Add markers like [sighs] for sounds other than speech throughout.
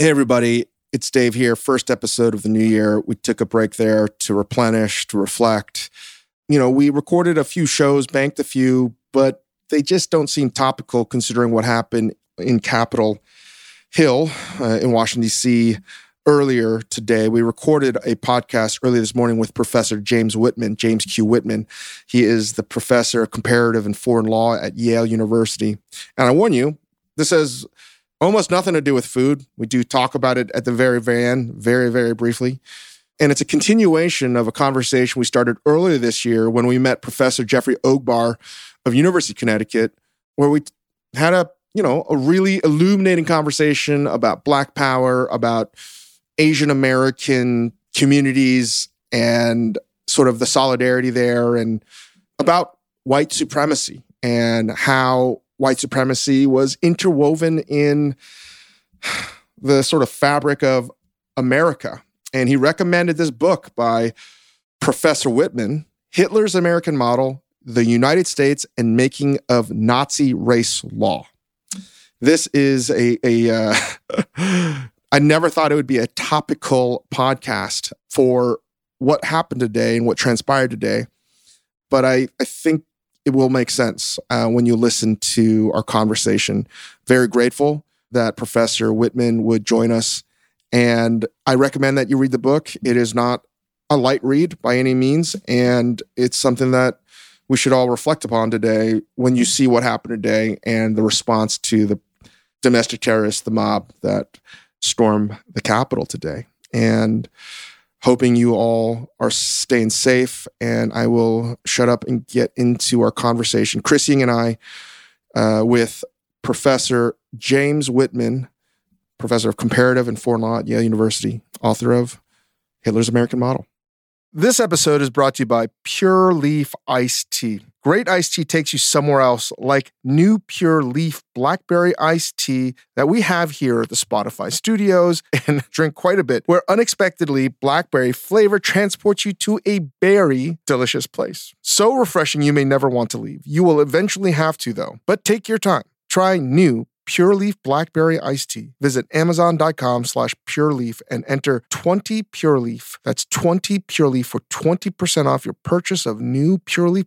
Hey, everybody. It's Dave here. First episode of the new year. We took a break there to replenish, to reflect. You know, we recorded a few shows, banked a few, but they just don't seem topical considering what happened in Capitol Hill uh, in Washington, D.C. earlier today. We recorded a podcast early this morning with Professor James Whitman, James Q. Whitman. He is the professor of comparative and foreign law at Yale University. And I warn you, this has almost nothing to do with food. We do talk about it at the very, very end, very, very briefly. And it's a continuation of a conversation we started earlier this year when we met Professor Jeffrey Ogbar of University of Connecticut, where we had a you know a really illuminating conversation about Black Power, about Asian American communities, and sort of the solidarity there, and about white supremacy and how white supremacy was interwoven in the sort of fabric of America. And he recommended this book by Professor Whitman, Hitler's American Model, the United States and Making of Nazi Race Law. This is a, a uh, [laughs] I never thought it would be a topical podcast for what happened today and what transpired today. But I, I think it will make sense uh, when you listen to our conversation. Very grateful that Professor Whitman would join us. And I recommend that you read the book. It is not a light read by any means. And it's something that we should all reflect upon today when you see what happened today and the response to the domestic terrorists, the mob that stormed the Capitol today. And hoping you all are staying safe. And I will shut up and get into our conversation. Chris Ying and I, uh, with Professor James Whitman, professor of comparative and foreign law at Yale University, author of Hitler's American Model. This episode is brought to you by Pure Leaf Iced Tea. Great iced tea takes you somewhere else, like new Pure Leaf Blackberry Iced Tea that we have here at the Spotify studios [laughs] and drink quite a bit, where unexpectedly blackberry flavor transports you to a berry delicious place. So refreshing you may never want to leave. You will eventually have to, though. But take your time. Try new Pure Leaf Blackberry Iced Tea. Visit Amazon.com slash Pure Leaf and enter 20 Pure Leaf. That's 20 Pure Leaf for 20% off your purchase of new Pure Leaf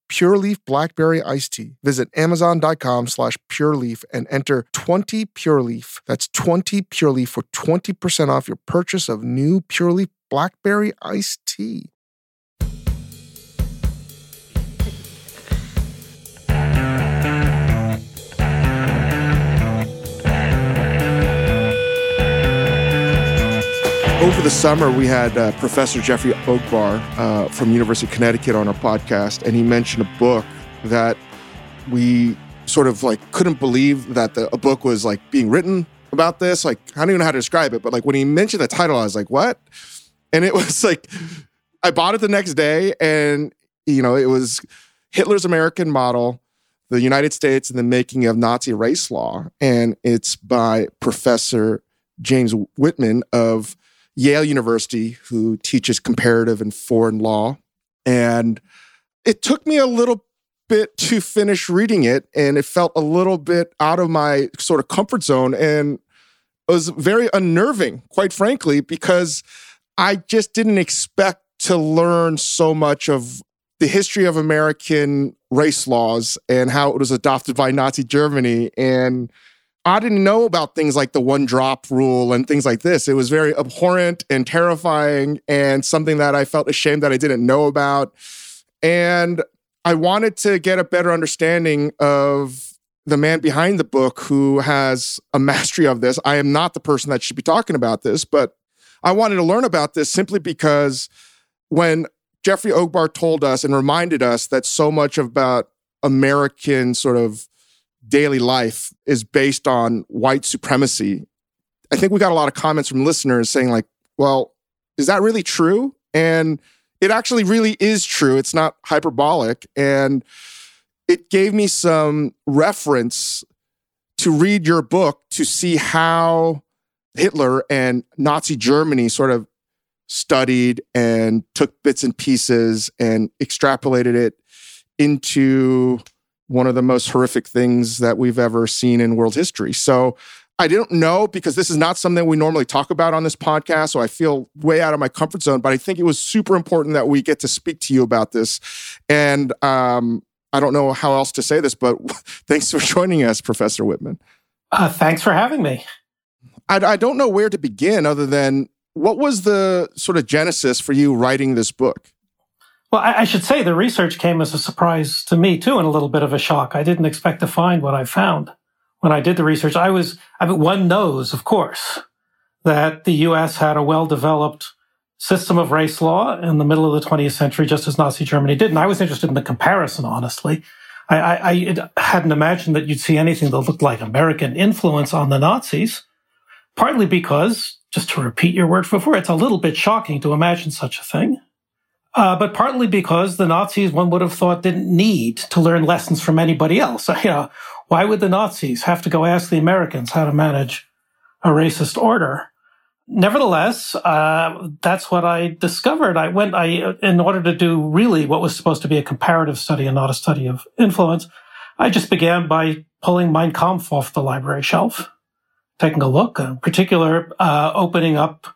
Pure Leaf Blackberry Iced Tea. Visit Amazon.com slash Pure Leaf and enter 20 Pure Leaf. That's 20 Pure Leaf for 20% off your purchase of new Pure Leaf Blackberry Iced Tea. Over the summer, we had uh, Professor Jeffrey Ogbar uh, from University of Connecticut on our podcast, and he mentioned a book that we sort of like couldn't believe that the, a book was like being written about this. Like, I don't even know how to describe it, but like when he mentioned the title, I was like, "What?" And it [laughs] was like, I bought it the next day, and you know, it was Hitler's American Model, the United States and the Making of Nazi Race Law, and it's by Professor James Whitman of Yale University who teaches comparative and foreign law. And it took me a little bit to finish reading it, and it felt a little bit out of my sort of comfort zone. And it was very unnerving, quite frankly, because I just didn't expect to learn so much of the history of American race laws and how it was adopted by Nazi Germany and I didn't know about things like the one drop rule and things like this. It was very abhorrent and terrifying and something that I felt ashamed that I didn't know about. And I wanted to get a better understanding of the man behind the book who has a mastery of this. I am not the person that should be talking about this, but I wanted to learn about this simply because when Jeffrey Ogbar told us and reminded us that so much about American sort of daily life is based on white supremacy. I think we got a lot of comments from listeners saying, like, well, is that really true? And it actually really is true. It's not hyperbolic. And it gave me some reference to read your book to see how Hitler and Nazi Germany sort of studied and took bits and pieces and extrapolated it into one of the most horrific things that we've ever seen in world history. So I didn't know because this is not something we normally talk about on this podcast. So I feel way out of my comfort zone, but I think it was super important that we get to speak to you about this. And um, I don't know how else to say this, but [laughs] thanks for joining us, Professor Whitman. Uh, thanks for having me. I, I don't know where to begin other than what was the sort of genesis for you writing this book? Well, I, I should say the research came as a surprise to me too, and a little bit of a shock. I didn't expect to find what I found when I did the research, I was, I mean, one knows, of course, that the US had a well developed system of race law in the middle of the 20th century, just as Nazi Germany did. And I was interested in the comparison, honestly. I, I, I hadn't imagined that you'd see anything that looked like American influence on the Nazis, partly because, just to repeat your word before, it's a little bit shocking to imagine such a thing. Uh, but partly because the Nazis, one would have thought, didn't need to learn lessons from anybody else. [laughs] You know, why would the Nazis have to go ask the Americans how to manage a racist order? Nevertheless, uh, that's what I discovered. I went, I, in order to do really what was supposed to be a comparative study and not a study of influence, I just began by pulling Mein Kampf off the library shelf, taking a look, in particular, uh, opening up,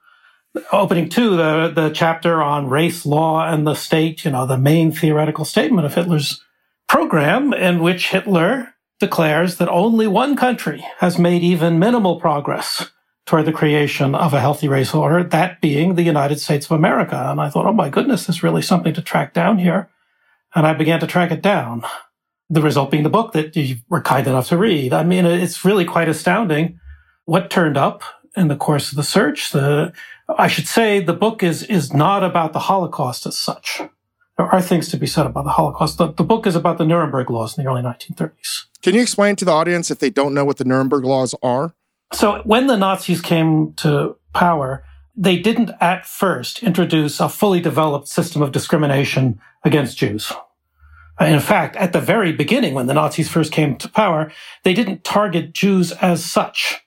opening to the, the chapter on race, law, and the state, you know, the main theoretical statement of Hitler's program in which Hitler declares that only one country has made even minimal progress toward the creation of a healthy race order, that being the United States of America. And I thought, oh my goodness, there's really something to track down here. And I began to track it down. The result being the book that you were kind enough to read. I mean, it's really quite astounding what turned up in the course of the search. The, I should say the book is, is not about the Holocaust as such. There are things to be said about the Holocaust. The, the book is about the Nuremberg laws in the early 1930s. Can you explain to the audience if they don't know what the Nuremberg laws are? So, when the Nazis came to power, they didn't at first introduce a fully developed system of discrimination against Jews. In fact, at the very beginning, when the Nazis first came to power, they didn't target Jews as such.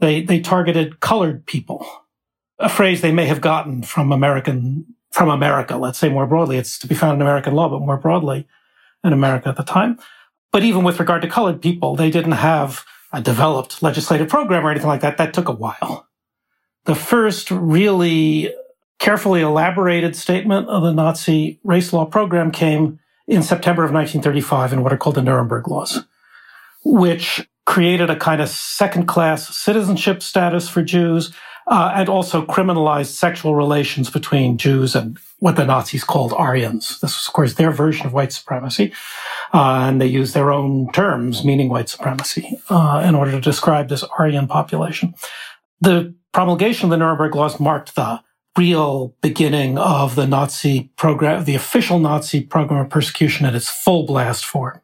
They, they targeted colored people, a phrase they may have gotten from American, from America, let's say more broadly. It's to be found in American law, but more broadly in America at the time. But even with regard to colored people, they didn't have a developed legislative program or anything like that. That took a while. The first really carefully elaborated statement of the Nazi race law program came in September of 1935 in what are called the Nuremberg Laws, which created a kind of second class citizenship status for Jews uh, and also criminalized sexual relations between Jews and what the Nazis called Aryans. This was, of course, their version of white supremacy. Uh, and they used their own terms, meaning white supremacy, uh, in order to describe this Aryan population. The promulgation of the Nuremberg laws marked the real beginning of the Nazi program, the official Nazi program of persecution at its full blast form.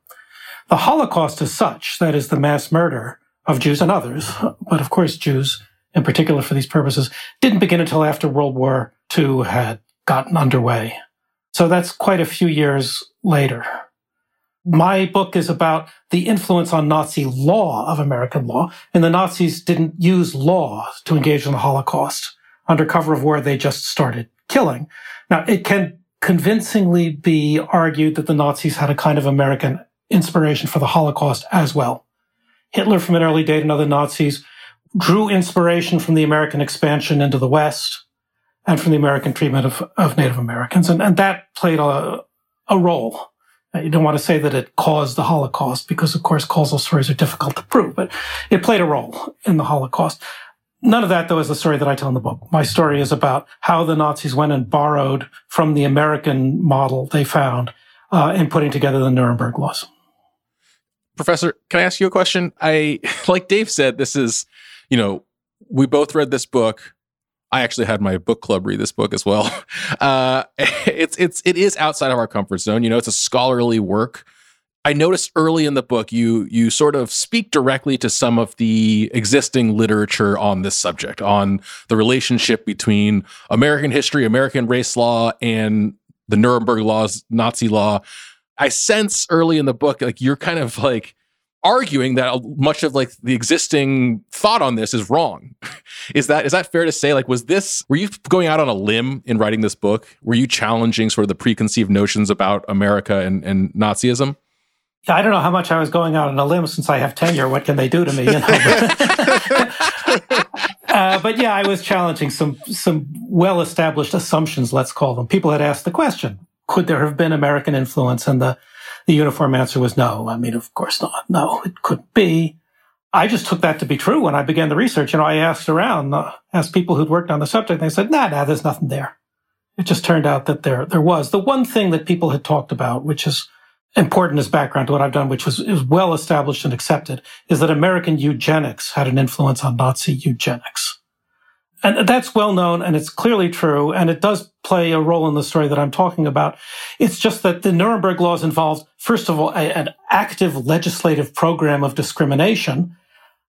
The Holocaust as such, that is the mass murder of Jews and others, but of course Jews in particular for these purposes, didn't begin until after World War II had gotten underway. So that's quite a few years later. My book is about the influence on Nazi law of American law, and the Nazis didn't use law to engage in the Holocaust. Under cover of war, they just started killing. Now, it can convincingly be argued that the Nazis had a kind of American inspiration for the Holocaust as well. Hitler from an early date and other Nazis drew inspiration from the American expansion into the West and from the American treatment of, of Native Americans. And, and that played a, a role. You don't want to say that it caused the Holocaust because, of course, causal stories are difficult to prove, but it played a role in the Holocaust. None of that, though, is the story that I tell in the book. My story is about how the Nazis went and borrowed from the American model they found uh, in putting together the Nuremberg laws. Professor, can I ask you a question? I, [laughs] like Dave said, this is you know, we both read this book. I actually had my book club read this book as well. [laughs] Uh, [laughs] it's it's it is outside of our comfort zone. You know, it's a scholarly work. I noticed early in the book you you sort of speak directly to some of the existing literature on this subject, on the relationship between American history, American race law, and the Nuremberg laws, Nazi law. I sense early in the book, like you're kind of like arguing that much of like the existing thought on this is wrong. [laughs] is that is that fair to say? Like, was this were you going out on a limb in writing this book? Were you challenging sort of the preconceived notions about America and, and Nazism? I don't know how much I was going out on a limb since I have tenure. What can they do to me? You know? [laughs] uh, but yeah, I was challenging some some well established assumptions. Let's call them. People had asked the question: Could there have been American influence? And the the uniform answer was no. I mean, of course not. No, it couldn't be. I just took that to be true when I began the research. You know, I asked around, uh, asked people who'd worked on the subject. And they said, "Nah, nah, there's nothing there." It just turned out that there there was the one thing that people had talked about, which is important as background to what I've done, which was is well established and accepted, is that American eugenics had an influence on Nazi eugenics. And that's well known and it's clearly true. And it does play a role in the story that I'm talking about. It's just that the Nuremberg laws involved, first of all, a, an active legislative program of discrimination,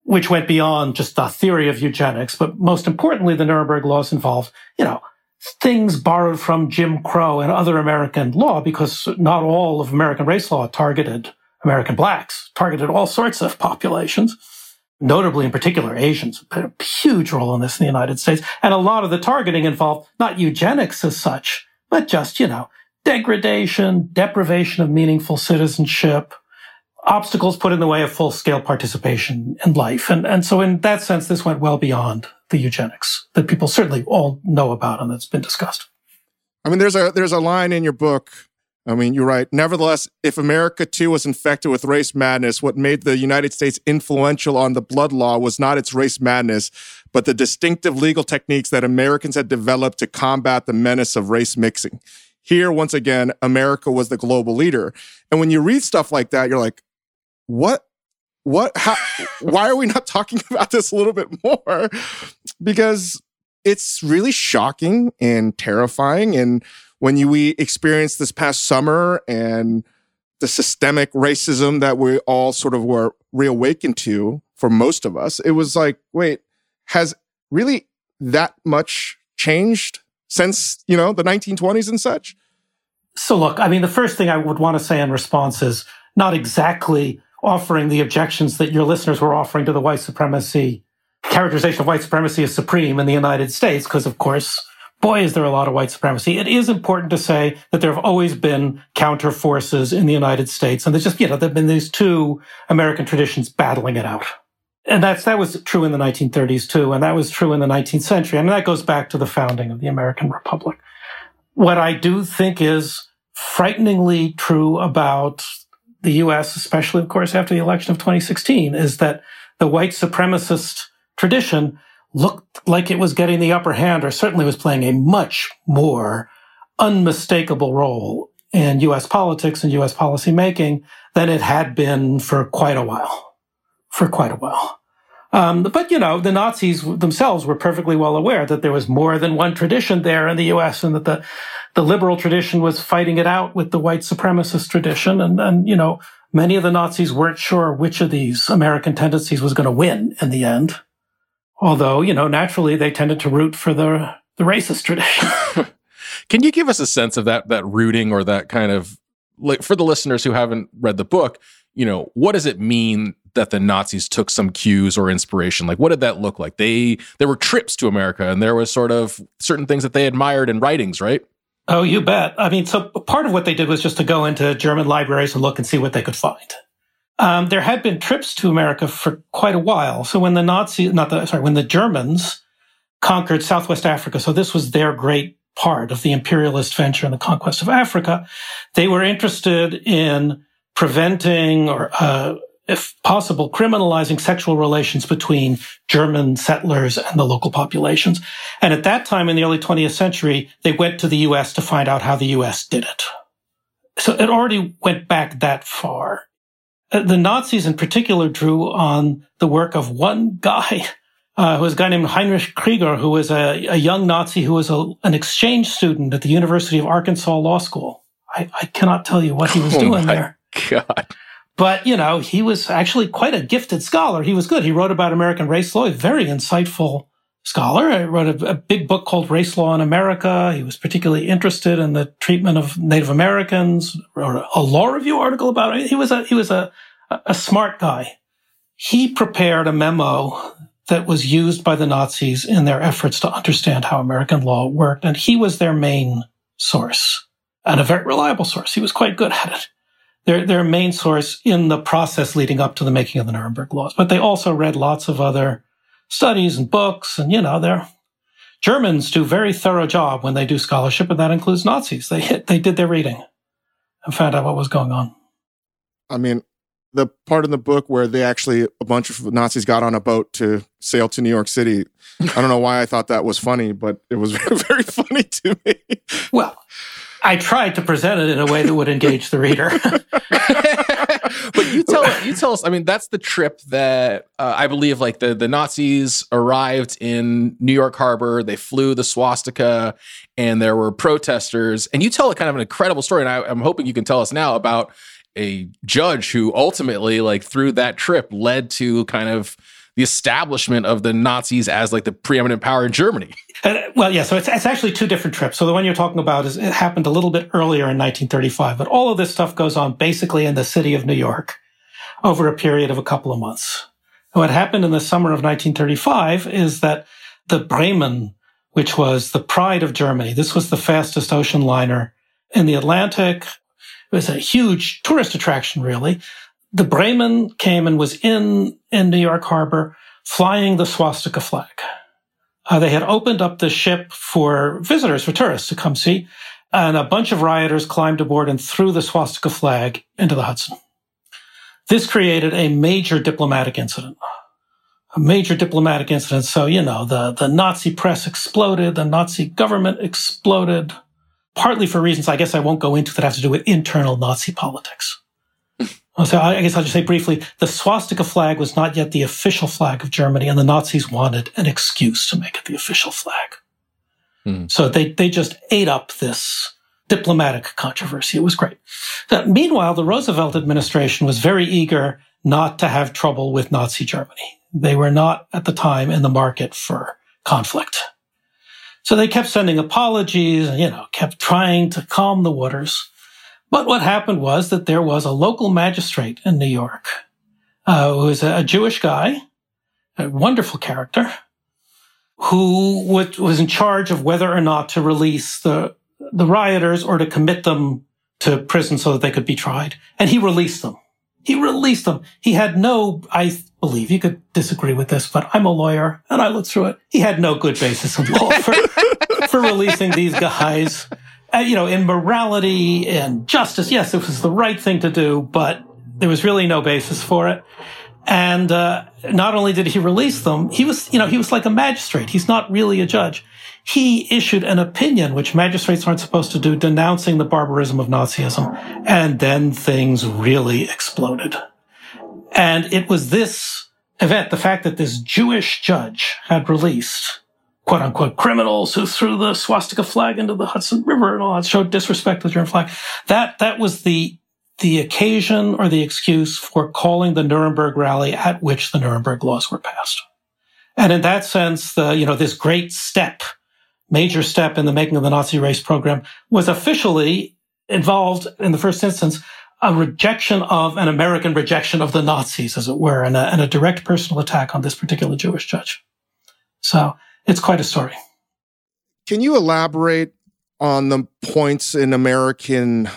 which went beyond just the theory of eugenics. But most importantly, the Nuremberg laws involved, you know, things borrowed from Jim Crow and other American law, because not all of American race law targeted American blacks, targeted all sorts of populations, notably in particular Asians, played a huge role in this in the United States. And a lot of the targeting involved not eugenics as such, but just, you know, degradation, deprivation of meaningful citizenship, obstacles put in the way of full scale participation in life. And, and so in that sense, this went well beyond the eugenics that people certainly all know about and that's been discussed. I mean, there's a there's a line in your book. I mean, you're right. Nevertheless, if America too was infected with race madness, what made the United States influential on the blood law was not its race madness, but the distinctive legal techniques that Americans had developed to combat the menace of race mixing. Here, once again, America was the global leader. And when you read stuff like that, you're like, what what how, why are we not [laughs] talking about this a little bit more because it's really shocking and terrifying and when you we experienced this past summer and the systemic racism that we all sort of were reawakened to for most of us it was like wait has really that much changed since you know the 1920s and such? So look i mean the first thing i would want to say in response is not exactly offering the objections that your listeners were offering to the white supremacy characterization of white supremacy as supreme in the United States, because of course, boy, is there a lot of white supremacy. It is important to say that there have always been counter forces in the United States. And there's just, you know, there have been these two American traditions battling it out. And that's, that was true in the 1930s too. And that was true in the 19th century. I mean, that goes back to the founding of the American Republic. What I do think is frighteningly true about the US, especially, of course, after the election of 2016, is that the white supremacist tradition looked like it was getting the upper hand, or certainly was playing a much more unmistakable role in US politics and US policymaking than it had been for quite a while. For quite a while. Um, but, you know, the Nazis themselves were perfectly well aware that there was more than one tradition there in the US and that the, the liberal tradition was fighting it out with the white supremacist tradition. And, and, you know, many of the Nazis weren't sure which of these American tendencies was going to win in the end. Although, you know, naturally they tended to root for the, the racist tradition. [laughs] Can you give us a sense of that, that rooting or that kind of like for the listeners who haven't read the book, you know, what does it mean that the Nazis took some cues or inspiration? Like, what did that look like? They there were trips to America, and there was sort of certain things that they admired in writings, right? Oh, you bet. I mean, so part of what they did was just to go into German libraries and look and see what they could find. Um, there had been trips to America for quite a while. So when the Nazis, not the sorry, when the Germans conquered Southwest Africa, so this was their great part of the imperialist venture and the conquest of Africa, they were interested in preventing or uh, if possible, criminalizing sexual relations between German settlers and the local populations. And at that time in the early 20th century, they went to the US to find out how the US did it. So it already went back that far. Uh, the Nazis in particular drew on the work of one guy, [laughs] uh, who was a guy named Heinrich Krieger, who was a, a young Nazi who was a, an exchange student at the University of Arkansas Law School. I, I cannot tell you what he was oh doing there. God. But, you know, he was actually quite a gifted scholar. He was good. He wrote about American race law, very insightful scholar. He wrote a, a, big book called Race Law in America. He was particularly interested in the treatment of Native Americans. Wrote a, a law review article about it. He was a he was a a smart guy. He prepared a memo that was used by the Nazis in their efforts to understand how American law worked, and he was their main source and a very reliable source. He was quite good at it. Their, their main source in the process leading up to the making of the Nuremberg laws. But they also read lots of other studies and books. And, you know, they're Germans do very thorough job when they do scholarship, and that includes Nazis. They hit, they did their reading and found out what was going on. I mean, the part in the book where they actually a bunch of Nazis got on a boat to sail to New York City. I don't know why I thought that was funny, but it was [laughs] very, very funny to me. Well, I tried to present it in a way that would engage the reader. [laughs] but you tell you tell us. I mean, that's the trip that uh, I believe, like the the Nazis arrived in New York Harbor. They flew the swastika, and there were protesters. And you tell a kind of an incredible story. And I, I'm hoping you can tell us now about a judge who ultimately, like through that trip, led to kind of the establishment of the Nazis as like the preeminent power in Germany. Well, yeah, so it's, it's actually two different trips. So the one you're talking about is it happened a little bit earlier in 1935, but all of this stuff goes on basically in the city of New York over a period of a couple of months. What happened in the summer of 1935 is that the Bremen, which was the pride of Germany, this was the fastest ocean liner in the Atlantic. It was a huge tourist attraction, really the Bremen came and was in, in New York Harbor flying the swastika flag. Uh, they had opened up the ship for visitors, for tourists to come see, and a bunch of rioters climbed aboard and threw the swastika flag into the Hudson. This created a major diplomatic incident. A major diplomatic incident. So, you know, the, the Nazi press exploded, the Nazi government exploded, partly for reasons I guess I won't go into that have to do with internal Nazi politics. So I guess I'll just say briefly, the swastika flag was not yet the official flag of Germany, and the Nazis wanted an excuse to make it the official flag. Hmm. So they, they just ate up this diplomatic controversy. It was great. Now, meanwhile, the Roosevelt administration was very eager not to have trouble with Nazi Germany. They were not at the time in the market for conflict. So they kept sending apologies you know, kept trying to calm the waters. But what happened was that there was a local magistrate in New York uh, who was a, Jewish guy, a wonderful character, who was in charge of whether or not to release the, the rioters or to commit them to prison so that they could be tried. And he released them. He released them. He had no, I believe you could disagree with this, but I'm a lawyer and I looked through it. He had no good basis of law for, [laughs] for releasing these guys uh, you know, in morality and justice, yes, it was the right thing to do, but there was really no basis for it. And uh, not only did he release them, he was, you know, he was like a magistrate. He's not really a judge. He issued an opinion, which magistrates aren't supposed to do, denouncing the barbarism of Nazism. And then things really exploded. And it was this event, the fact that this Jewish judge had released quote unquote criminals who threw the swastika flag into the Hudson River and all that showed disrespect to the German flag. That, that was the, the occasion or the excuse for calling the Nuremberg rally at which the Nuremberg laws were passed. And in that sense, the, you know, this great step, major step in the making of the Nazi race program was officially involved in the first instance a rejection of an American rejection of the Nazis, as it were, and a, and a direct personal attack on this particular Jewish judge. So it's quite a story. Can you elaborate on the points in American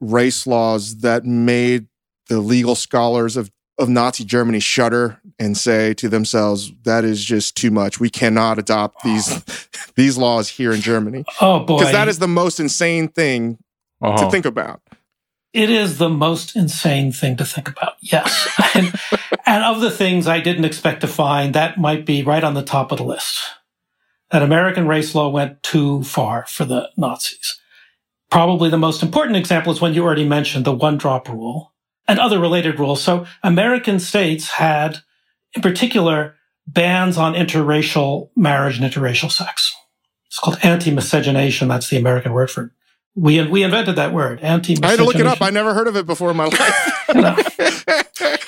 race laws that made the legal scholars of, of Nazi Germany shudder and say to themselves, that is just too much. We cannot adopt these [laughs] these laws here in Germany. Oh boy. Because that is the most insane thing uh-huh. to think about. It is the most insane thing to think about. Yes. [laughs] and, and of the things I didn't expect to find, that might be right on the top of the list that American race law went too far for the Nazis. Probably the most important example is one you already mentioned, the one drop rule and other related rules. So American states had, in particular, bans on interracial marriage and interracial sex. It's called anti-miscegenation. That's the American word for We we invented that word, anti. I had to look it up. I never heard of it before in my life. [laughs] you, know,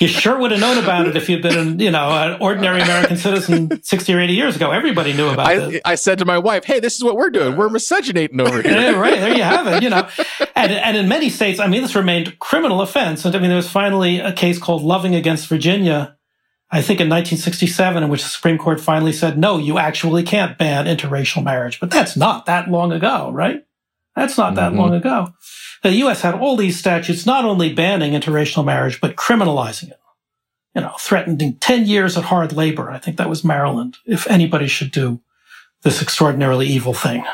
you, sure would have known about it if you'd been, you know, an ordinary American citizen sixty or eighty years ago. Everybody knew about it. I said to my wife, "Hey, this is what we're doing. We're miscegenating over here." yeah, right there, you have it. You know, [laughs] and and in many states, I mean, this remained criminal offense. And I mean, there was finally a case called Loving against Virginia, I think in 1967, in which the Supreme Court finally said, "No, you actually can't ban interracial marriage." But that's not that long ago, right? That's not that mm-hmm. long ago. The U.S. had all these statutes not only banning interracial marriage, but criminalizing it. You know, threatening 10 years of hard labor. I think that was Maryland. If anybody should do this extraordinarily evil thing,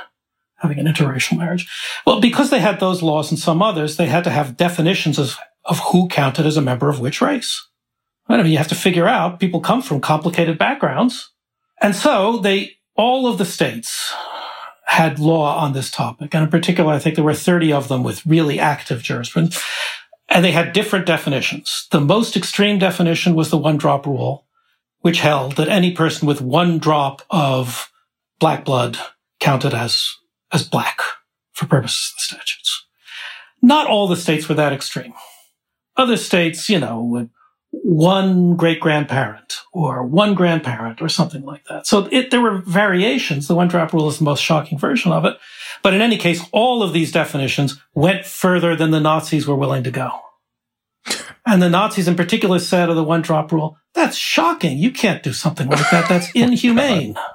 having an interracial marriage. Well, because they had those laws and some others, they had to have definitions of, of who counted as a member of which race. I mean, you have to figure out people come from complicated backgrounds. And so they, all of the states had law on this topic. And in particular, I think there were 30 of them with really active jurisprudence. And they had different definitions. The most extreme definition was the one drop rule, which held that any person with one drop of black blood counted as, as black for purposes of the statutes. Not all the states were that extreme. Other states, you know, would one great grandparent or one grandparent or something like that. So it, there were variations. The one drop rule is the most shocking version of it. But in any case, all of these definitions went further than the Nazis were willing to go. And the Nazis in particular said of the one drop rule, that's shocking. You can't do something like that. That's [laughs] oh inhumane. oh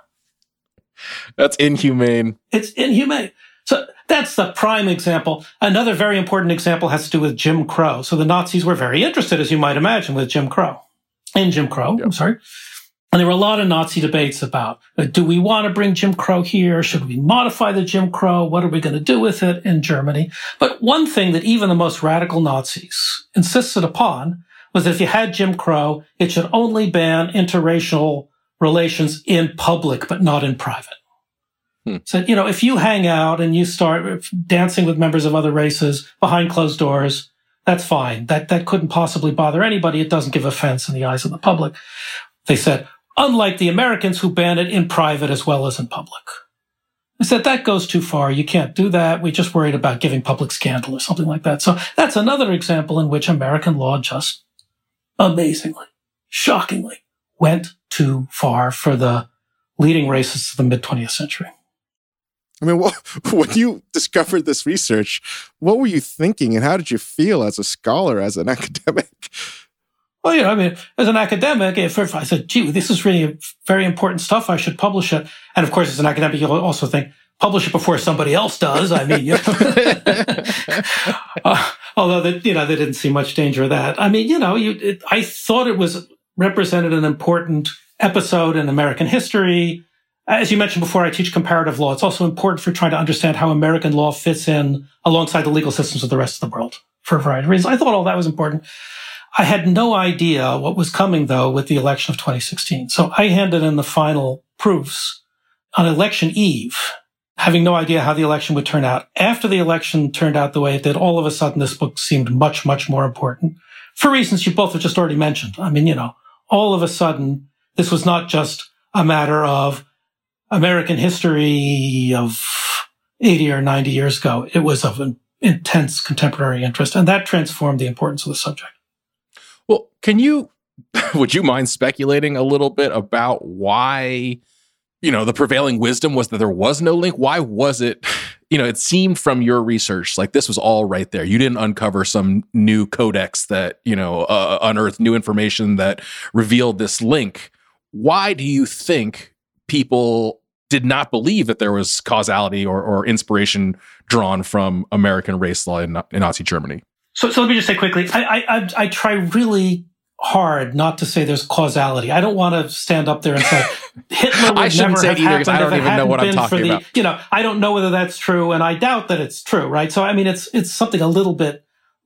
that's inhumane. It's inhumane. So that's the prime example. Another very important example has to do with Jim Crow. So the Nazis were very interested, as you might imagine, with Jim Crow. In Jim Crow. I'm sorry. And there were a lot of Nazi debates about uh, do we want to bring Jim Crow here? Should we modify the Jim Crow? What are we going to do with it in Germany? But one thing that even the most radical Nazis insisted upon was that if you had Jim Crow, it should only ban interracial relations in public, but not in private. Hmm. So, you know, if you hang out and you start dancing with members of other races behind closed doors, that's fine. That, that couldn't possibly bother anybody. It doesn't give offense in the eyes of the public. They said, unlike the Americans who ban it in private as well as in public. I said, that goes too far. You can't do that. We just worried about giving public scandal or something like that. So that's another example in which American law just amazingly, shockingly went too far for the leading racists of the mid 20th century. I mean, [laughs] what, when you discovered this research, what were you thinking and how did you feel as a scholar, as an [laughs] academic? Well, you know, I mean, as an academic, if, I said, gee, this is really very important stuff, I should publish it. And of course, as an academic, you'll also think, publish it before somebody else does. I mean, you know, [laughs] uh, although that, you know, they didn't see much danger of that. I mean, you know, you, it, I thought it was represented an important episode in American history Uh, as you mentioned before, I teach comparative law. It's also important for trying to understand how American law fits in alongside the legal systems of the rest of the world for a variety of reasons. I thought all that was important. I had no idea what was coming though with the election of 2016. So I handed in the final proofs on election eve, having no idea how the election would turn out. After the election turned out the way it did, all of a sudden this book seemed much, much more important for reasons you both have just already mentioned. I mean, you know, all of a sudden this was not just a matter of American history of 80 or 90 years ago, it was of an intense contemporary interest, and that transformed the importance of the subject. Well, can you, [laughs] would you mind speculating a little bit about why, you know, the prevailing wisdom was that there was no link? Why was it, [sighs] you know, it seemed from your research like this was all right there. You didn't uncover some new codex that, you know, uh, unearthed new information that revealed this link. Why do you think people did not believe that there was causality or, or inspiration drawn from American race law in, in Nazi Germany. So, so let me just say quickly, I, I, I try really hard not to say there's causality. I don't want to stand up there and say [laughs] Hitler would I shouldn't never say have either because I don't even know what I'm talking the, about. You know, I don't know whether that's true, and I doubt that it's true, right? So, I mean, it's it's something a little bit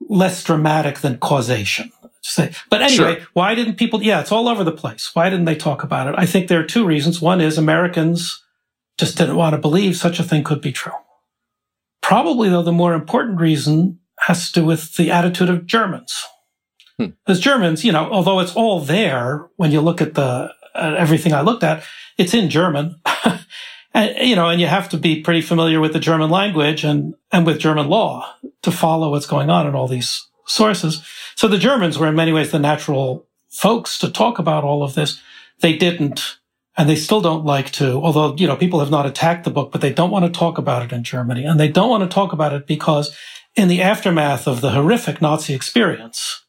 less dramatic than causation. Say. But anyway, sure. why didn't people? Yeah, it's all over the place. Why didn't they talk about it? I think there are two reasons. One is Americans just didn't want to believe such a thing could be true. Probably, though, the more important reason has to do with the attitude of Germans. Hmm. Because Germans, you know, although it's all there when you look at the at everything I looked at, it's in German. [laughs] And, you know, and you have to be pretty familiar with the German language and, and with German law to follow what's going on in all these sources. So the Germans were in many ways the natural folks to talk about all of this. They didn't, and they still don't like to, although, you know, people have not attacked the book, but they don't want to talk about it in Germany. And they don't want to talk about it because in the aftermath of the horrific Nazi experience,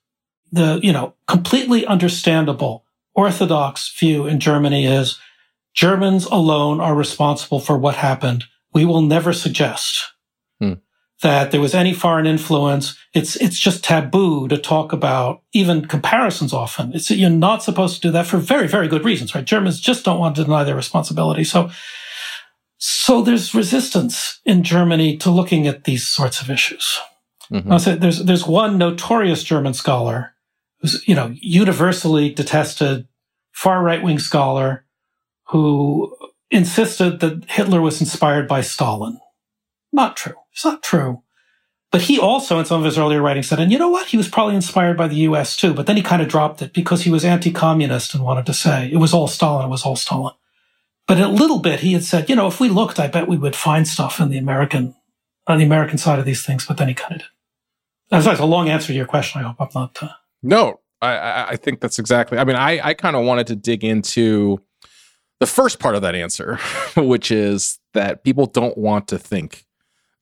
the, you know, completely understandable orthodox view in Germany is Germans alone are responsible for what happened. We will never suggest hmm. That there was any foreign influence. It's, it's just taboo to talk about even comparisons often. It's, you're not supposed to do that for very, very good reasons, right? Germans just don't want to deny their responsibility. So, so there's resistance in Germany to looking at these sorts of issues. Mm-hmm. I'll say there's, there's one notorious German scholar who's, you know, universally detested, far right wing scholar who insisted that Hitler was inspired by Stalin. Not true. It's not true. But he also, in some of his earlier writings, said, and you know what? He was probably inspired by the US too, but then he kind of dropped it because he was anti communist and wanted to say it was all Stalin, it was all Stalin. But a little bit, he had said, you know, if we looked, I bet we would find stuff in the American, on the American side of these things, but then he kind of did. That's a long answer to your question. I hope I'm not. Uh... No, I, I think that's exactly. I mean, I, I kind of wanted to dig into the first part of that answer, [laughs] which is that people don't want to think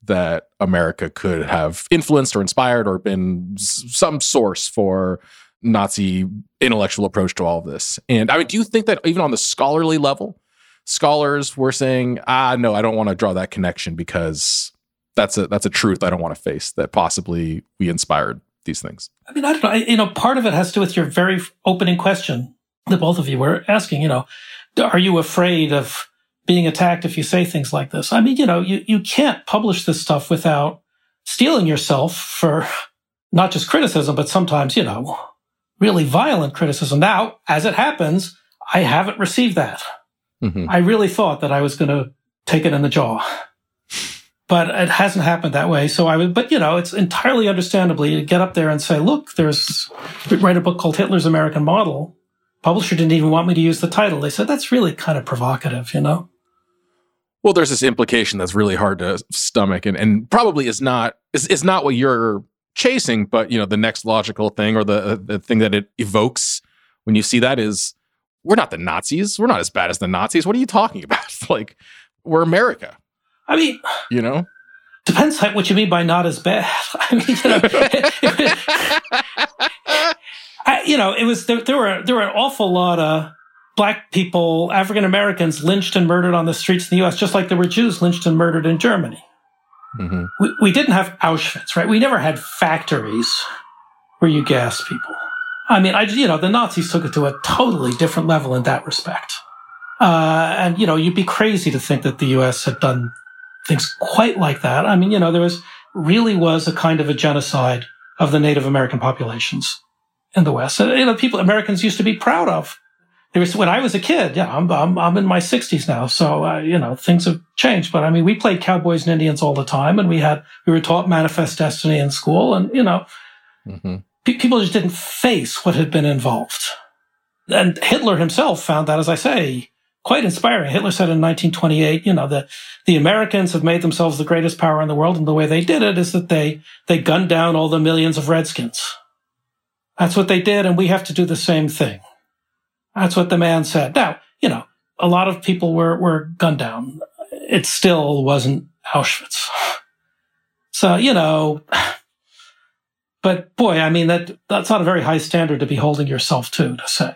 that America could have influenced or inspired or been some source for Nazi intellectual approach to all of this. And I mean, do you think that even on the scholarly level, scholars were saying, "Ah, no, I don't want to draw that connection because that's a that's a truth I don't want to face that possibly we inspired these things." I mean, I don't know. You know, part of it has to do with your very opening question that both of you were asking. You know, are you afraid of being attacked if you say things like this? I mean, you know, you, you can't publish this stuff without steeling yourself for [laughs] not just criticism, but sometimes, you know, really violent criticism. Now, as it happens, I haven't received that. Mm-hmm. I really thought that I was going to take it in the jaw, but it hasn't happened that way. So I would, but you know, it's entirely understandably to get up there and say, look, there's, write a book called Hitler's American Model publisher didn't even want me to use the title. They said that's really kind of provocative, you know? Well, there's this implication that's really hard to stomach and, and probably is not is, is not what you're chasing, but you know, the next logical thing or the uh, the thing that it evokes when you see that is we're not the Nazis. We're not as bad as the Nazis. What are you talking [laughs] about? like we're America. I mean, you know, depends like what you mean by not as bad. [laughs] I mean, you know, [laughs] I, you know, it was there, there were there were an awful lot of black people, African Americans, lynched and murdered on the streets in the U.S., just like there were Jews lynched and murdered in Germany. Mm-hmm. We, we didn't have Auschwitz, right? We never had factories where you gas people. I mean, I you know the Nazis took it to a totally different level in that respect. Uh, and you know, you'd be crazy to think that the U.S. had done things quite like that. I mean, you know, there was really was a kind of a genocide of the Native American populations in the West. And, you know, people, Americans used to be proud of. There was, when I was a kid, yeah, I'm, I'm, I'm in my sixties now. So, uh, you know, things have changed, but I mean, we played cowboys and Indians all the time and we had, we were taught manifest destiny in school and, you know, mm-hmm. pe- people just didn't face what had been involved. And Hitler himself found that, as I say, quite inspiring. Hitler said in 1928, you know, that the Americans have made themselves the greatest power in the world. And the way they did it is that they, they gunned down all the millions of Redskins. That's what they did, and we have to do the same thing. That's what the man said. Now, you know, a lot of people were, were gunned down. It still wasn't Auschwitz. So, you know, [sighs] but boy, I mean, that, that's not a very high standard to be holding yourself to, to say.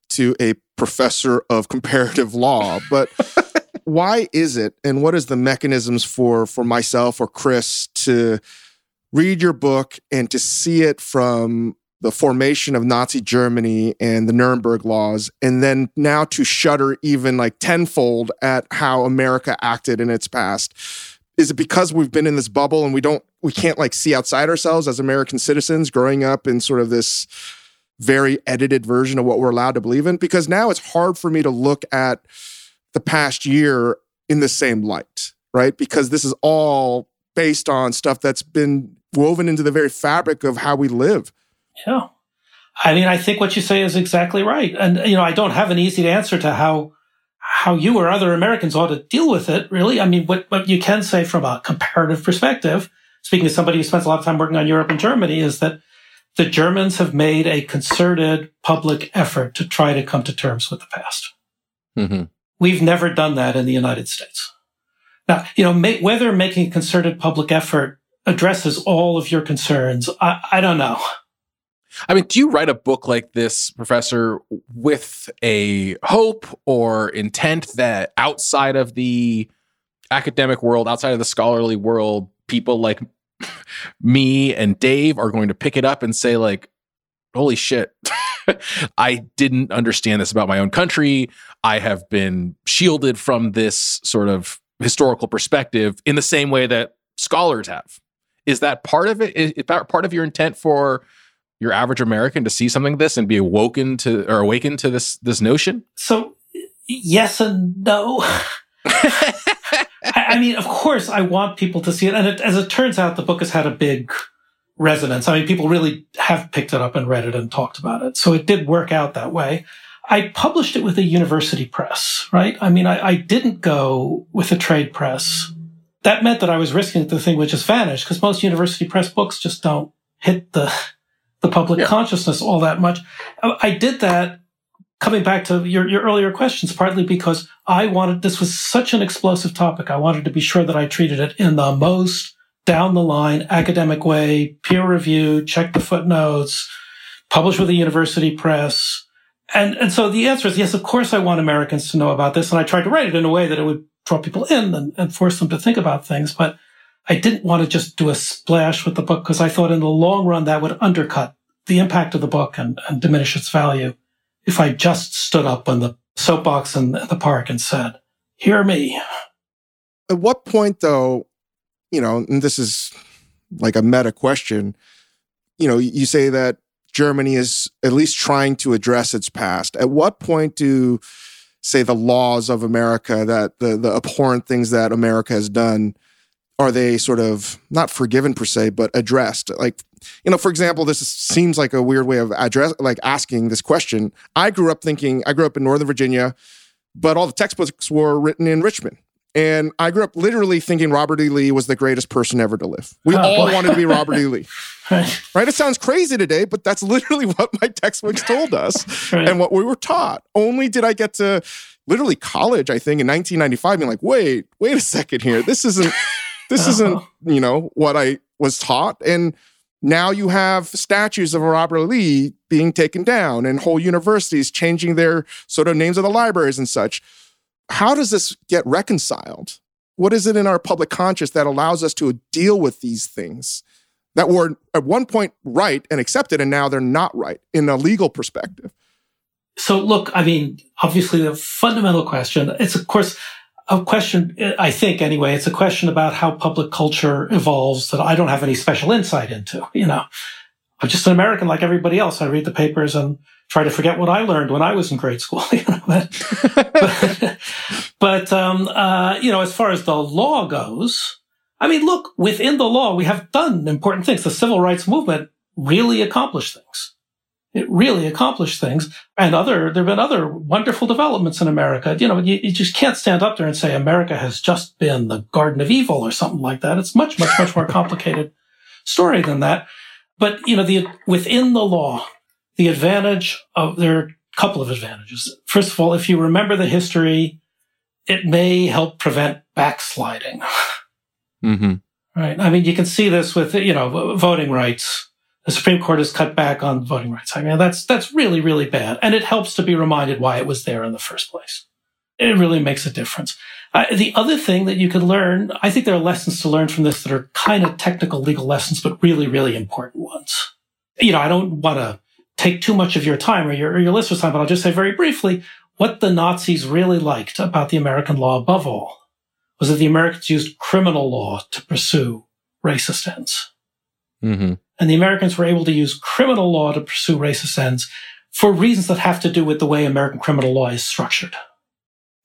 to a professor of comparative law, but [laughs] why is it and what is the mechanisms for for myself or Chris to read your book and to see it from the formation of Nazi Germany and the Nuremberg laws, and then now to shudder even like tenfold at how America acted in its past? Is it because we've been in this bubble and we don't, we can't like see outside ourselves as American citizens growing up in sort of this very edited version of what we're allowed to believe in? Because now it's hard for me to look at the past year in the same light, right? Because this is all based on stuff that's been woven into the very fabric of how we live. Yeah. I mean, I think what you say is exactly right. And, you know, I don't have an easy answer to how how you or other Americans ought to deal with it, really. I mean, what, what you can say from a comparative perspective, speaking as somebody who spends a lot of time working on Europe and Germany, is that the Germans have made a concerted public effort to try to come to terms with the past. Mm-hmm. We've never done that in the United States. Now, you know, make, whether making a concerted public effort addresses all of your concerns, I, I don't know. I mean, do you write a book like this, Professor, with a hope or intent that outside of the academic world, outside of the scholarly world, people like [laughs] me and Dave are going to pick it up and say, like, holy shit, [laughs] I didn't understand this about my own country. I have been shielded from this sort of historical perspective in the same way that scholars have. Is that part of it? Is that part of your intent for your average American to see something like this and be awoken to or awakened to this this notion? So yes and no. [laughs] [laughs] I, mean, of course, I want people to see it, and it, as it turns out, the book has had a big resonance. I mean, people really have picked it up and read it and talked about it, so it did work out that way. I published it with a university press, right? I mean, I, I didn't go with a trade press. That meant that I was risking the thing would just vanish because most university press books just don't hit the the public yeah. consciousness all that much. I did that coming back to your, your earlier questions, partly because I wanted, this was such an explosive topic. I wanted to be sure that I treated it in the most down the line academic way, peer review, check the footnotes, publish with a university press. And, and so the answer is yes, of course I want Americans to know about this. And I tried to write it in a way that it would draw people in and, and force them to think about things. But I didn't want to just do a splash with the book because I thought in the long run that would undercut the impact of the book and, and diminish its value if I just stood up on the soapbox in the park and said, Hear me. At what point, though, you know, and this is like a meta question, you know, you say that Germany is at least trying to address its past. At what point do, say, the laws of America, that the, the abhorrent things that America has done, are they sort of not forgiven per se, but addressed? Like, you know, for example, this seems like a weird way of address, like asking this question. I grew up thinking, I grew up in Northern Virginia, but all the textbooks were written in Richmond. And I grew up literally thinking Robert E. Lee was the greatest person ever to live. We oh, all boy. wanted to be Robert E. Lee. [laughs] right. right. It sounds crazy today, but that's literally [laughs] what my textbooks told us [laughs] right. and what we were taught. Only did I get to literally college, I think, in 1995, being like, wait, wait a second here. This isn't this Uh-huh. isn't, you know, what I was taught. And now you have statues of Robert Lee being taken down and whole universities changing their sort of names of the libraries and such. How does this get reconciled? What is it in our public conscience that allows us to deal with these things that were at one point right and accepted, and now they're not right in a legal perspective? So, look, I mean, obviously, the fundamental question, it's of course a question, I think anyway, it's a question about how public culture evolves that I don't have any special insight into. You know, I'm just an American like everybody else. I read the papers and try to forget what I learned when I was in grade school. [laughs] You know, but, [laughs] but, um, uh, you know, as far as the law goes, I mean, look, within the law, we have done important things. The civil rights movement really accomplished things. It really accomplished things. And other, there have been other wonderful developments in America. You know, you, you just can't stand up there and say America has just been the garden of evil or something like that. It's much, much, much more [laughs] complicated story than that. But, you know, the, within the law, the advantage of, there are a couple of advantages. First of all, if you remember the history, it may help prevent backsliding. Mm-hmm. Right. I mean, you can see this with, you know, voting rights. The Supreme Court has cut back on voting rights. I mean, that's, that's really, really bad. And it helps to be reminded why it was there in the first place. It really makes a difference. Uh, the other thing that you could learn, I think there are lessons to learn from this that are kind of technical legal lessons, but really, really important ones. You know, I don't want to take too much of your time or your, or your listeners' time, but I'll just say very briefly what the Nazis really liked about the American law above all was that the Americans used criminal law to pursue racist ends. Mm-hmm. And the Americans were able to use criminal law to pursue racist ends for reasons that have to do with the way American criminal law is structured.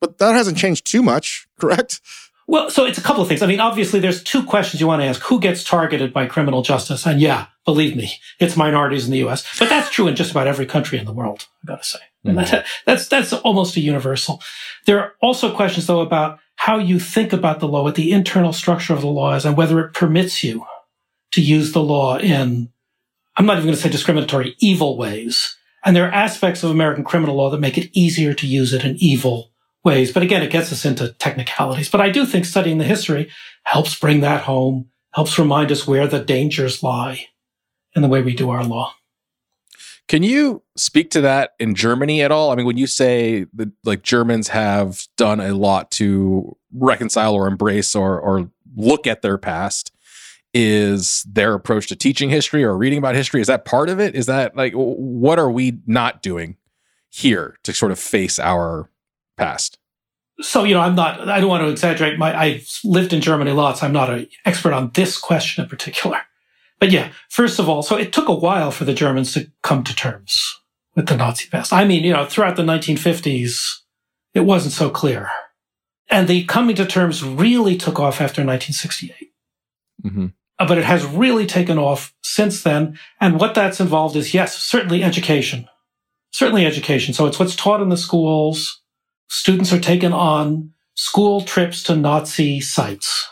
But that hasn't changed too much, [laughs] correct? Well, so it's a couple of things. I mean, obviously, there's two questions you want to ask. Who gets targeted by criminal justice? And yeah, believe me, it's minorities in the U.S. But that's true in just about every country in the world. I got to say, and mm-hmm. that, that's that's almost a universal. There are also questions though about how you think about the law, what the internal structure of the law is, and whether it permits you to use the law in, I'm not even going to say discriminatory, evil ways. And there are aspects of American criminal law that make it easier to use it in evil ways. But again, it gets us into technicalities. But I do think studying the history helps bring that home, helps remind us where the dangers lie in the way we do our law. Can you speak to that in Germany at all? I mean, when you say that like Germans have done a lot to reconcile or embrace or or look at their past, is their approach to teaching history or reading about history is that part of it? Is that like what are we not doing here to sort of face our past? So, you know, I'm not, I don't want to exaggerate my, I've lived in Germany lots. I'm not an expert on this question in particular. But yeah, first of all, so it took a while for the Germans to come to terms with the Nazi past. I mean, you know, throughout the 1950s, it wasn't so clear. And the coming to terms really took off after 1968. Mm-hmm. Uh, But it has really taken off since then. And what that's involved is, yes, certainly education. Certainly education. So it's what's taught in the schools. Students are taken on school trips to Nazi sites.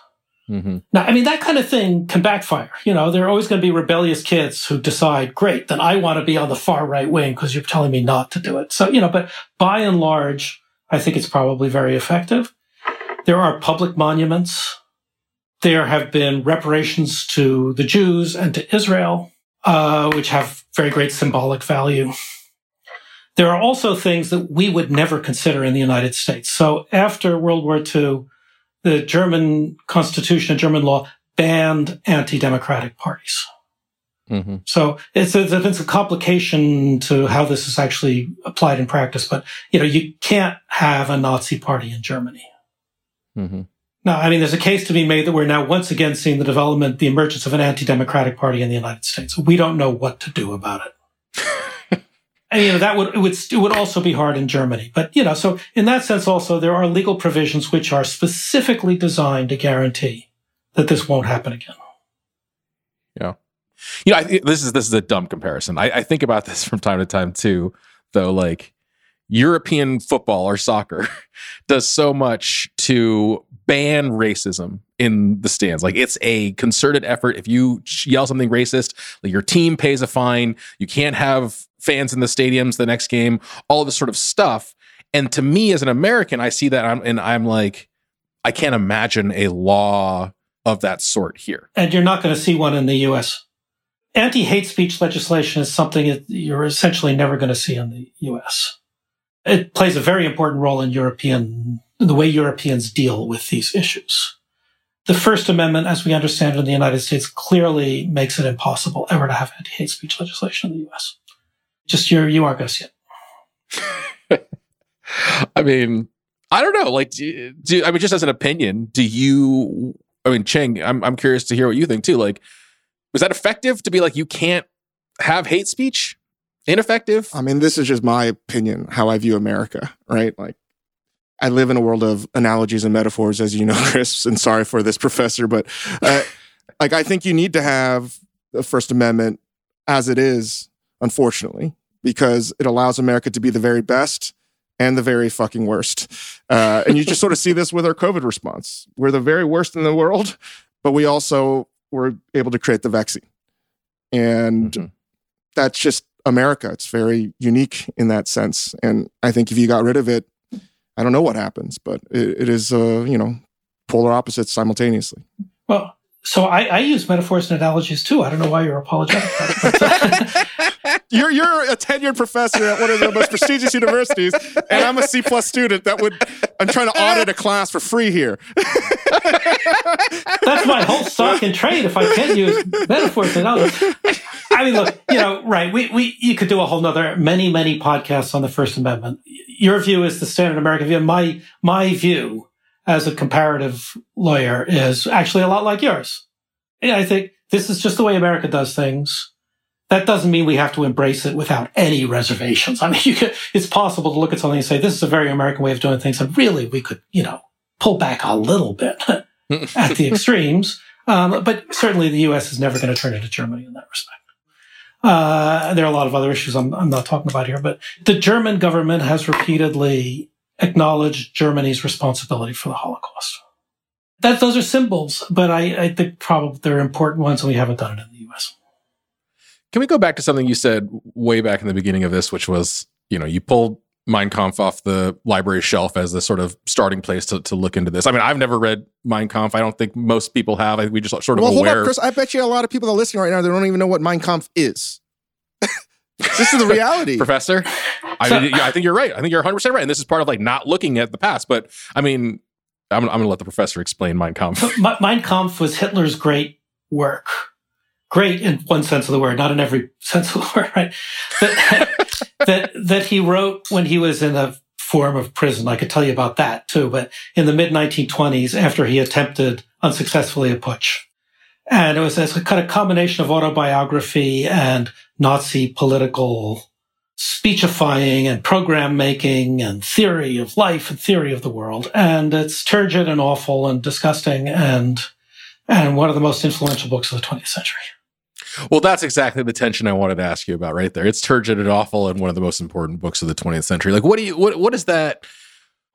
Mm-hmm. Now, I mean, that kind of thing can backfire. You know, there are always going to be rebellious kids who decide, great, then I want to be on the far right wing because you're telling me not to do it. So, you know, but by and large, I think it's probably very effective. There are public monuments. There have been reparations to the Jews and to Israel, uh, which have very great symbolic value. There are also things that we would never consider in the United States. So after World War II, the German constitution and German law banned anti-democratic parties. Mm-hmm. So it's, it's, it's a complication to how this is actually applied in practice. But, you know, you can't have a Nazi party in Germany. Mm-hmm. Now, I mean, there's a case to be made that we're now once again seeing the development, the emergence of an anti-democratic party in the United States. We don't know what to do about it. [laughs] and, you know, that would, it would, it would also be hard in Germany. But, you know, so in that sense, also, there are legal provisions which are specifically designed to guarantee that this won't happen again. Yeah. You know, I, this is this is a dumb comparison. I, I think about this from time to time too, though. Like European football or soccer [laughs] does so much to ban racism in the stands. Like it's a concerted effort. If you yell something racist, like your team pays a fine. You can't have fans in the stadiums the next game. All this sort of stuff. And to me, as an American, I see that and I'm like, I can't imagine a law of that sort here. And you're not going to see one in the US. Anti hate speech legislation is something that you're essentially never going to see in the US. It plays a very important role in European, the way Europeans deal with these issues. The First Amendment, as we understand it in the United States, clearly makes it impossible ever to have anti hate speech legislation in the US. Just you're, you aren't going to see it. [laughs] I mean, I don't know. Like, do, do, I mean, just as an opinion, do you? I mean, Cheng, I'm I'm curious to hear what you think too. Like, was that effective to be like you can't have hate speech? Ineffective? I mean, this is just my opinion, how I view America, right? Like, I live in a world of analogies and metaphors, as you know, [laughs] Chris. And sorry for this, professor, but uh, like, I think you need to have the First Amendment as it is, unfortunately, because it allows America to be the very best and the very fucking worst. Uh, and you just sort of see this with our COVID response. We're the very worst in the world, but we also were able to create the vaccine. And mm-hmm. that's just America. It's very unique in that sense. And I think if you got rid of it, I don't know what happens, but it, it is, uh, you know, polar opposites simultaneously. Well, so I, I, use metaphors and analogies too. I don't know why you're apologetic. [laughs] you're you're a tenured professor at one of the most prestigious universities, and I'm a C plus student that would I'm trying to audit a class for free here. That's my whole stock and trade. If I can't use metaphors and analogies, I mean, look, you know, right? We we you could do a whole nother many many podcasts on the First Amendment. Your view is the standard American view. My my view as a comparative lawyer is actually a lot like yours. I think this is just the way America does things. That doesn't mean we have to embrace it without any reservations. I mean, could, it's possible to look at something and say, this is a very American way of doing things. And really, we could, you know, pull back a little bit [laughs] at the [laughs] extremes. Um, but certainly the U.S. is never going to turn into Germany in that respect. Uh, there are a lot of other issues I'm, I'm not talking about here, but the German government has repeatedly acknowledged Germany's responsibility for the Holocaust. That those are symbols, but I, I think probably they're important ones, and we haven't done it in the U.S. Can we go back to something you said way back in the beginning of this, which was, you know, you pulled Mein Kampf off the library shelf as the sort of starting place to, to look into this. I mean, I've never read Mein Kampf. I don't think most people have. I, we just sort of well, aware. hold up, Chris. I bet you a lot of people that are listening right now they don't even know what Mein Kampf is. [laughs] this is the reality, Professor. I, mean, I think you're right. I think you're 100 percent right, and this is part of like not looking at the past. But I mean, I'm, I'm going to let the professor explain Mein Kampf. Mein Kampf was Hitler's great work. Great in one sense of the word, not in every sense of the word, right? That, [laughs] that, that he wrote when he was in a form of prison. I could tell you about that too, but in the mid 1920s, after he attempted unsuccessfully a putsch. And it was a kind of combination of autobiography and Nazi political speechifying and program making and theory of life and theory of the world. And it's turgid and awful and disgusting and, and one of the most influential books of the 20th century. Well, that's exactly the tension I wanted to ask you about right there. It's turgid and awful and one of the most important books of the 20th century. Like, what do you, what, what is that?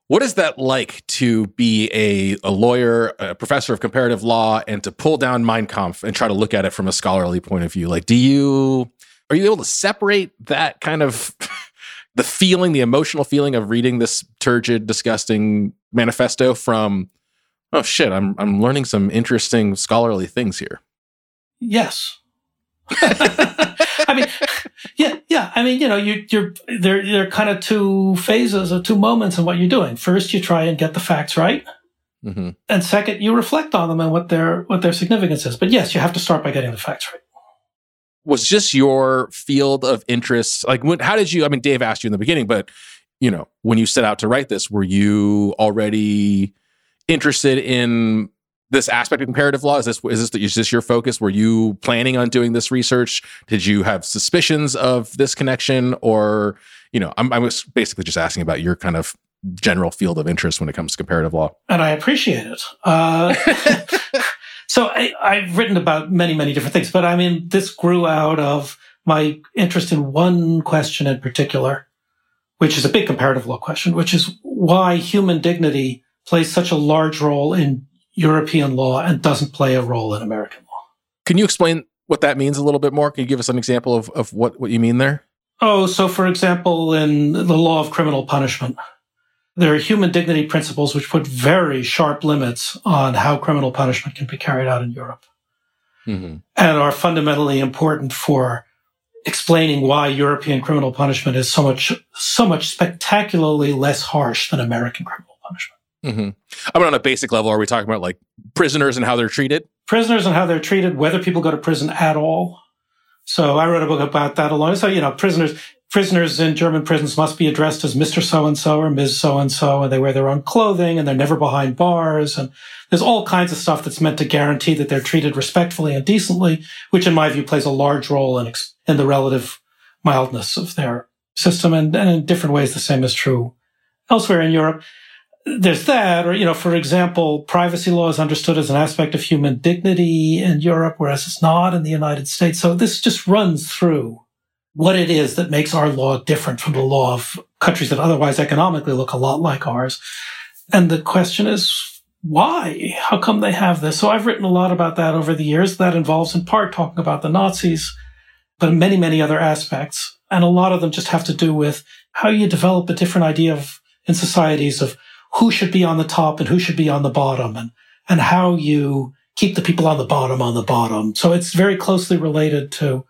What is that like to be a, a lawyer, a professor of comparative law, and to pull down Mein Kampf and try to look at it from a scholarly point of view? Like, do you are you able to separate that kind of [laughs] the feeling, the emotional feeling of reading this turgid, disgusting manifesto from oh shit, I'm I'm learning some interesting scholarly things here. Yes. [laughs] I mean, yeah, yeah. I mean, you know, you, you're there. There are kind of two phases or two moments in what you're doing. First, you try and get the facts right, mm-hmm. and second, you reflect on them and what their what their significance is. But yes, you have to start by getting the facts right was just your field of interest like when, how did you i mean dave asked you in the beginning but you know when you set out to write this were you already interested in this aspect of comparative law? Is this is this is this your focus? Were you planning on doing this research? Did you have suspicions of this connection? Or you know i'm, I was basically just asking about your kind of general field of interest when it comes to comparative law. And i appreciate it. Uh, [laughs] So I, have written about many, many different things, but I mean, this grew out of my interest in one question in particular, which is a big comparative law question, which is why human dignity plays such a large role in European law and doesn't play a role in American law. Can you explain what that means a little bit more? Can you give us an example of, of what, what you mean there? Oh, so for example, in the law of criminal punishment, there are human dignity principles which put very sharp limits on how criminal punishment can be carried out in Europe mm-hmm. and are fundamentally important for explaining why European criminal punishment is so much, so much spectacularly less harsh than American criminal. Mm-hmm. I mean, on a basic level, are we talking about like prisoners and how they're treated? Prisoners and how they're treated, whether people go to prison at all. So I wrote a book about that alone. So, you know, prisoners, prisoners in German prisons must be addressed as Mr. So and so or Ms. So and so, and they wear their own clothing and they're never behind bars. And there's all kinds of stuff that's meant to guarantee that they're treated respectfully and decently, which in my view plays a large role in, in the relative mildness of their system. And, and in different ways, the same is true elsewhere in Europe there's that, or, you know, for example, privacy law is understood as an aspect of human dignity in Europe, whereas it's not in the United States. So this just runs through what it is that makes our law different from the law of countries that otherwise economically look a lot like ours. And the question is, why? How come they have this? So I've written a lot about that over the years. That involves in part talking about the Nazis, but many, many other aspects. And a lot of them just have to do with how you develop a different idea of in societies of who should be on the top and who should be on the bottom and, and how you keep the people on the bottom on the bottom. So it's very closely related to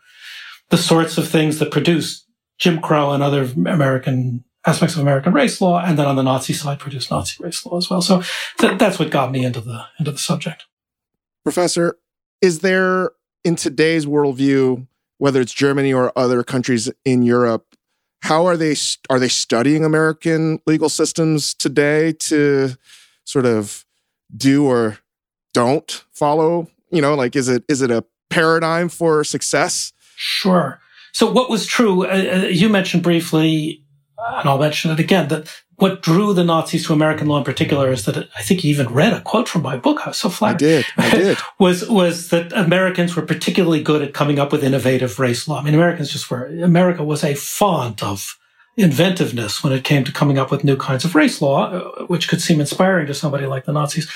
the sorts of things that produce Jim Crow and other American aspects of American race law. And then on the Nazi side, produce Nazi race law as well. So th- that's what got me into the, into the subject. Professor, is there in today's worldview, whether it's Germany or other countries in Europe, how are they are they studying American legal systems today to sort of do or don't follow? You know, like is it is it a paradigm for success? Sure. So what was true? Uh, uh you mentioned briefly, and I'll mention it again that what drew the Nazis to American law in particular is that I think you even read a quote from my book. I was so flattered. I did. I did. [laughs] was was that Americans were particularly good at coming up with innovative race law. I mean, Americans just were. America was a font of inventiveness when it came to coming up with new kinds of race law, uh, which could seem inspiring to somebody like the Nazis.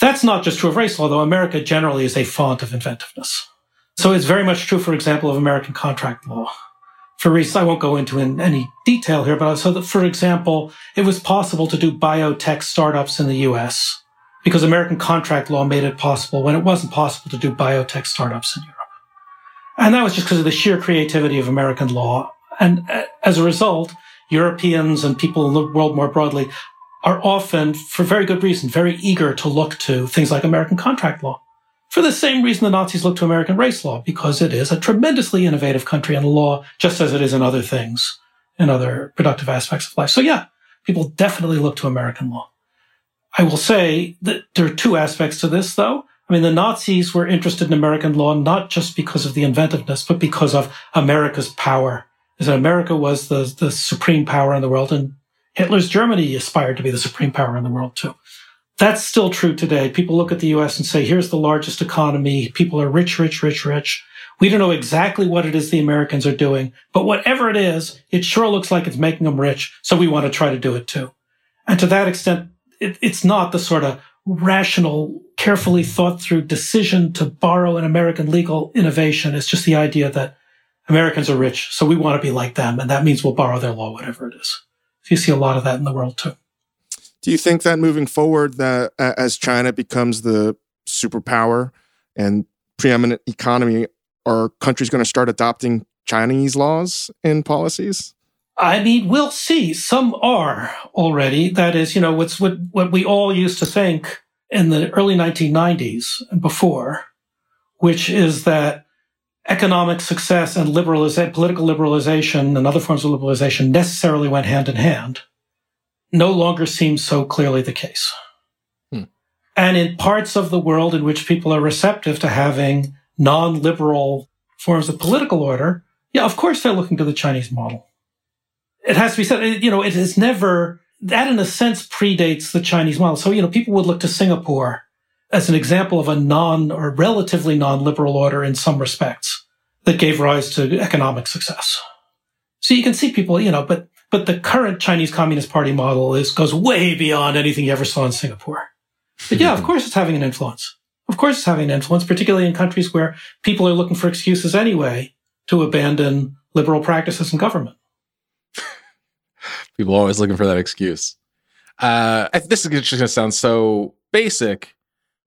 That's not just true of race law, though. America generally is a font of inventiveness. So it's very much true, for example, of American contract law for reasons I won't go into in any detail here, but so that, for example, it was possible to do biotech startups in the US because American contract law made it possible when it wasn't possible to do biotech startups in Europe. And that was just because of the sheer creativity of American law. And uh, as a result, Europeans and people in the world more broadly are often, for very good reason, very eager to look to things like American contract law for the same reason the Nazis looked to American race law, because it is a tremendously innovative country in law, just as it is in other things, in other productive aspects of life. So yeah, people definitely look to American law. I will say that there are two aspects to this, though. I mean, the Nazis were interested in American law not just because of the inventiveness, but because of America's power. Is that America was the, the supreme power in the world, and Hitler's Germany aspired to be the supreme power in the world too. That's still true today. People look at the US and say, here's the largest economy. People are rich, rich, rich, rich. We don't know exactly what it is the Americans are doing, but whatever it is, it sure looks like it's making them rich. So we want to try to do it too. And to that extent, it, it's not the sort of rational, carefully thought through decision to borrow an American legal innovation. It's just the idea that Americans are rich, so we want to be like them. And that means we'll borrow their law, whatever it is. If you see a lot of that in the world too. Do you think that moving forward, that as China becomes the superpower and preeminent economy, are countries going to start adopting Chinese laws and policies? I mean, we'll see. Some are already. That is, you know, what's what what we all used to think in the early 1990s and before, which is that economic success and liberalization, political liberalization and other forms of liberalization necessarily went hand in hand no longer seems so clearly the case. Hmm. And in parts of the world in which people are receptive to having non liberal forms of political order, yeah, of course they're looking to the Chinese model. It has to be said, you know, it has never, that in a sense predates the Chinese model. So, you know, people would look to Singapore as an example of a non or relatively non liberal order in some respects that gave rise to economic success. So you can see people, you know, but but the current Chinese Communist Party model is goes way beyond anything you ever saw in Singapore. But yeah, of course it's having an influence. Of course it's having an influence, particularly in countries where people are looking for excuses anyway to abandon liberal practices in government. People are always looking for that excuse. uh, this is just going to sound so basic,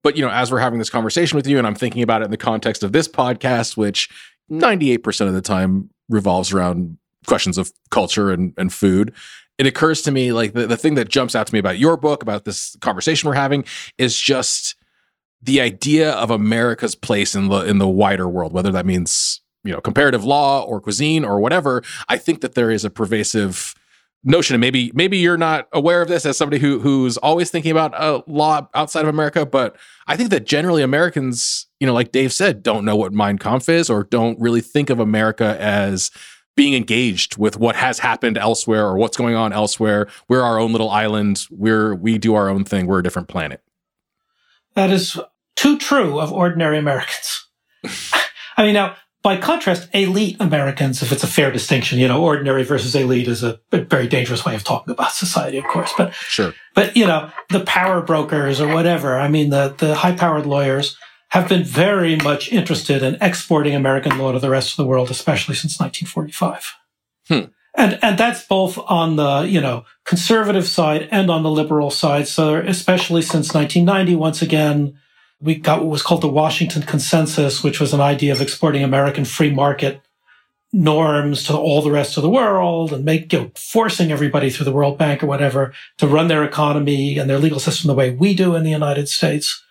but you know, as we're having this conversation with you, and I'm thinking about it in the context of this podcast, which 98% of the time revolves around questions of culture and, and food. It occurs to me like the, the thing that jumps out to me about your book, about this conversation we're having, is just the idea of America's place in the in the wider world, whether that means you know comparative law or cuisine or whatever. I think that there is a pervasive notion and maybe maybe you're not aware of this as somebody who who's always thinking about a law outside of America, but I think that generally Americans, you know, like Dave said, don't know what Mein Kampf is or don't really think of America as being engaged with what has happened elsewhere or what's going on elsewhere. We're our own little island. We're we do our own thing. We're a different planet. That is too true of ordinary Americans. [laughs] I mean, now by contrast, elite Americans, if it's a fair distinction, you know, ordinary versus elite is a very dangerous way of talking about society, of course. But sure. But you know, the power brokers or whatever. I mean, the the high powered lawyers have been very much interested in exporting American law to the rest of the world, especially since 1945. Hmm. And and that's both on the you know conservative side and on the liberal side. So especially since 1990, once again we got what was called the Washington Consensus, which was an idea of exporting American free market norms to all the rest of the world and make, you know, forcing everybody through the World Bank or whatever to run their economy and their legal system the way we do in the United States.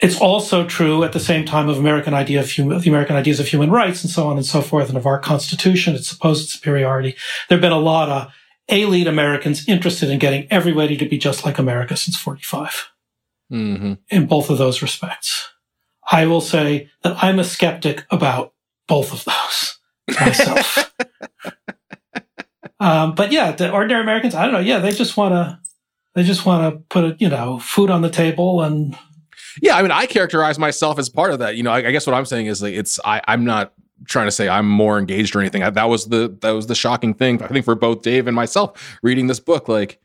It's also true at the same time of American idea of human, the American ideas of human rights and so on and so forth, and of our Constitution, its supposed superiority. There have been a lot of elite Americans interested in getting everybody to be just like America since 45 mm-hmm. in both of those respects. I will say that I'm a skeptic about both of those [laughs] myself. um, but yeah, the ordinary Americans, I don't know. Yeah, they just want to, they just want to put, a, you know, food on the table and. Yeah, I mean, I characterize myself as part of that. You know, I, I guess what I'm saying is like it's I, I'm not trying to say I'm more engaged or anything. that was the that was the shocking thing. I think for both Dave and myself reading this book, like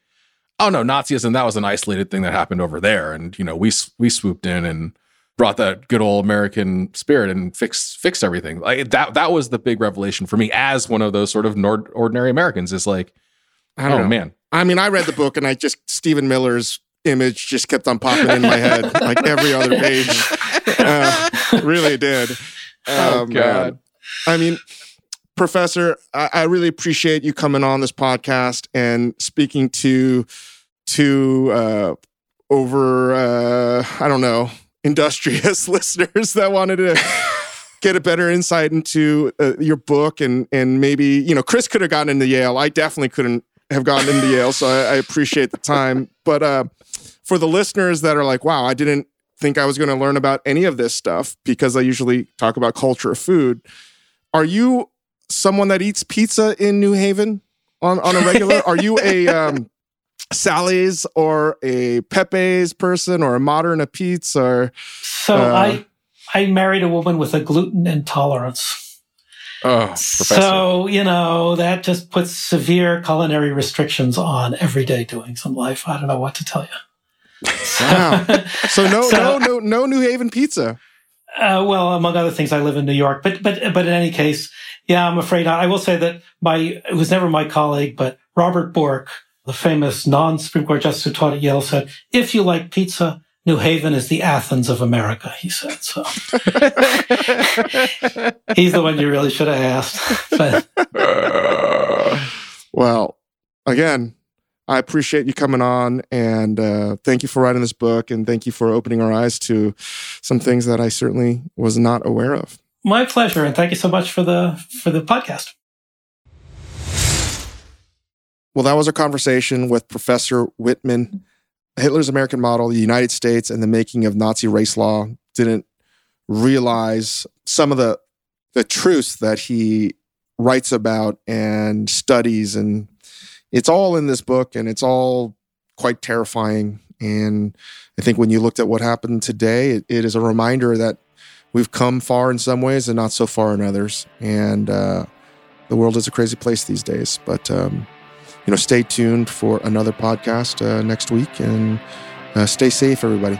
oh no, Nazism that was an isolated thing that happened over there, and you know we we swooped in and brought that good old American spirit and fixed fixed everything. Like that that was the big revelation for me as one of those sort of nord- ordinary Americans. Is like, I don't oh know. man. I mean, I read the book and I just Stephen Miller's image just kept on popping in my head like every other page. Uh, really did. [laughs] oh um, God. I mean, Professor, I, I, really appreciate you coming on this podcast and speaking to to uh, over uh, I don't know industrious [laughs] listeners that wanted to get a better insight into uh, your book and and maybe you know Chris could have gotten into Yale. I definitely couldn't have gotten into Yale, so I, I appreciate the time. But uh, for the listeners that are like, wow, I didn't think I was going to learn about any of this stuff because I usually talk about culture of food. Are you someone that eats pizza in New Haven on, on a regular? are you a [laughs] um, Sally's or a Pepe's person or a Modern Apizza or so uh, I I married a woman with a gluten intolerance. Oh, so you know that just puts severe culinary restrictions on everyday doings in life. I don't know what to tell you. Wow. [laughs] so no, so, no, no, no New Haven pizza. Uh, well, among other things, I live in New York, but but but in any case, yeah, I'm afraid not. I will say that my it was never my colleague, but Robert Bork the famous non-Supreme Court justice who taught at Yale said, if you like pizza, New Haven is the Athens of America, he said. So [laughs] he's the one you really should have asked. [laughs] But. well, again, I appreciate you coming on and uh, thank you for writing this book and thank you for opening our eyes to some things that I certainly was not aware of. My pleasure, and thank you so much for the for the podcast. Well, that was our conversation with Professor Whitman. Hitler's American Model, the United States, and the making of Nazi race law didn't realize some of the the truths that he writes about and studies and it's all in this book and it's all quite terrifying. And i think when you looked at what happened today it, it is a reminder that we've come far in some ways and not so far in others. And uh, the world is a crazy place these days. But um, you know, stay tuned for another podcast uh, next week. And uh, stay safe, everybody.